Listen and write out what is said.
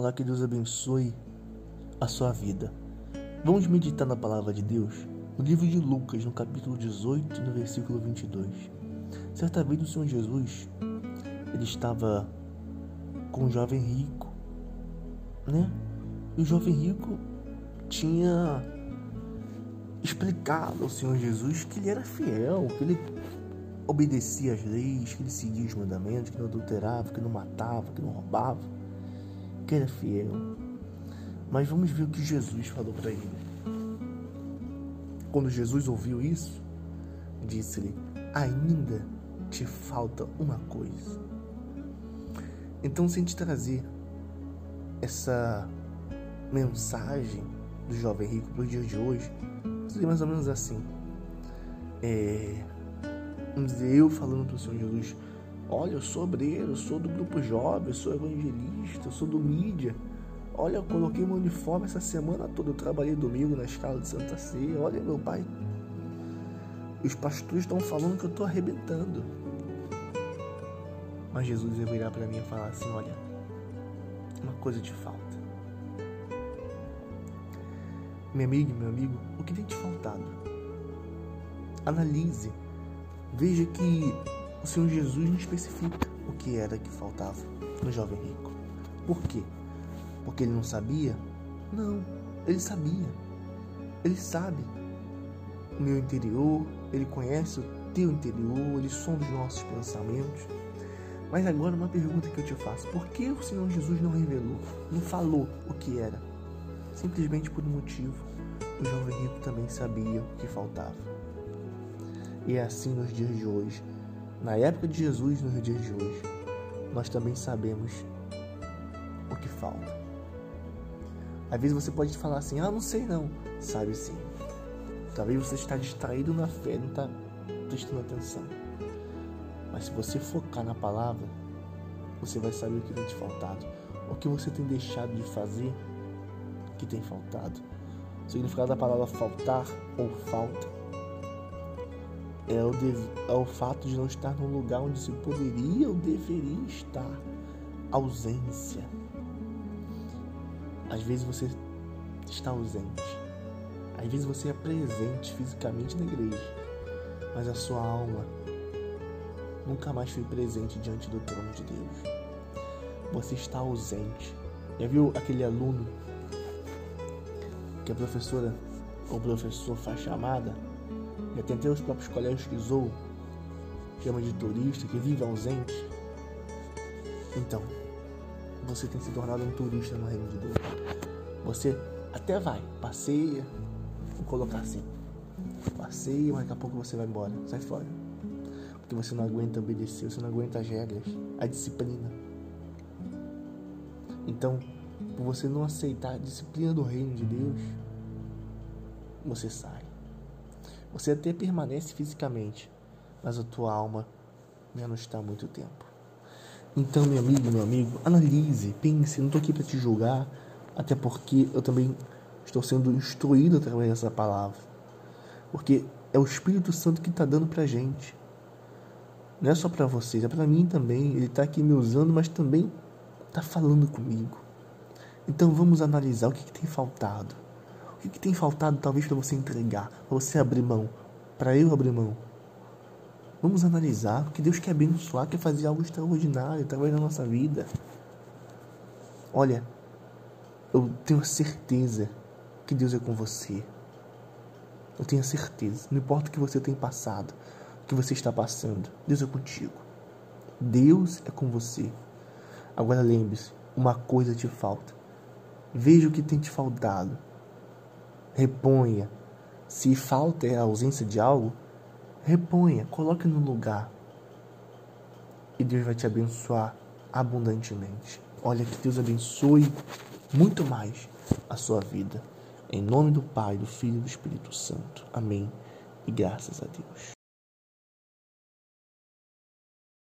Olá, que Deus abençoe a sua vida. Vamos meditar na palavra de Deus no livro de Lucas, no capítulo 18, no versículo 22. Certa vez o Senhor Jesus, ele estava com um jovem rico, né? E o jovem rico tinha explicado ao Senhor Jesus que ele era fiel, que ele obedecia às leis, que ele seguia os mandamentos, que não adulterava, que não matava, que não roubava, que era fiel. Mas vamos ver o que Jesus falou para ele. Quando Jesus ouviu isso, disse-lhe: Ainda te falta uma coisa. Então, sem te trazer essa mensagem do jovem rico para o dia de hoje, seria mais ou menos assim. É, vamos dizer, eu falando para o Senhor Jesus: Olha, eu sou obreiro, sou do grupo jovem, sou evangelista, sou do mídia. Olha, eu coloquei meu uniforme essa semana toda, eu trabalhei domingo na escala de Santa Ceia. Olha, meu pai, os pastores estão falando que eu estou arrebentando. Mas Jesus ia virar para mim e falar assim: Olha, uma coisa te falta. Minha amiga, meu amigo, o que tem te faltado? Analise. Veja que o Senhor Jesus não especifica o que era que faltava no jovem rico. Por quê? Porque ele não sabia? Não, ele sabia. Ele sabe o meu interior, ele conhece o teu interior, ele sonda os nossos pensamentos. Mas agora uma pergunta que eu te faço: por que o Senhor Jesus não revelou, não falou o que era? Simplesmente por um motivo. O jovem rico também sabia o que faltava. E é assim nos dias de hoje. Na época de Jesus, nos dias de hoje, nós também sabemos o que falta. Às vezes você pode falar assim: ah, não sei não. Sabe sim. Talvez você está distraído na fé, não está prestando atenção. Mas se você focar na palavra, você vai saber o que tem te faltado. O que você tem deixado de fazer que tem faltado. O significado da palavra faltar ou falta é o, de, é o fato de não estar no lugar onde se poderia ou deveria estar. Ausência. Às vezes você está ausente. Às vezes você é presente fisicamente na igreja, mas a sua alma nunca mais foi presente diante do trono de Deus. Você está ausente. Já viu aquele aluno que a professora ou professor faz chamada? Já até os próprios colégios que zoam, chama de turista, que vive ausente. Então, você tem se tornado um turista no reino de Deus. Você até vai, passeia, vou colocar assim, passeia, mas daqui a pouco você vai embora, sai fora. Porque você não aguenta obedecer, você não aguenta as regras, a disciplina. Então, por você não aceitar a disciplina do reino de Deus, você sai. Você até permanece fisicamente, mas a tua alma já não está há muito tempo. Então, meu amigo, meu amigo, analise, pense. Não estou aqui para te julgar, até porque eu também estou sendo instruído através dessa palavra. Porque é o Espírito Santo que está dando para gente. Não é só para vocês, é para mim também. Ele está aqui me usando, mas também está falando comigo. Então vamos analisar o que, que tem faltado. O que, que tem faltado talvez para você entregar, para você abrir mão, para eu abrir mão. Vamos analisar, porque Deus quer abençoar, quer fazer algo extraordinário através da nossa vida. Olha, eu tenho certeza que Deus é com você. Eu tenho certeza. Não importa o que você tem passado, o que você está passando, Deus é contigo. Deus é com você. Agora lembre-se, uma coisa te falta. Veja o que tem te faltado. Reponha. Se falta é a ausência de algo, reponha, coloque no lugar. E Deus vai te abençoar abundantemente. Olha que Deus abençoe muito mais a sua vida. Em nome do Pai, do Filho e do Espírito Santo. Amém. E graças a Deus.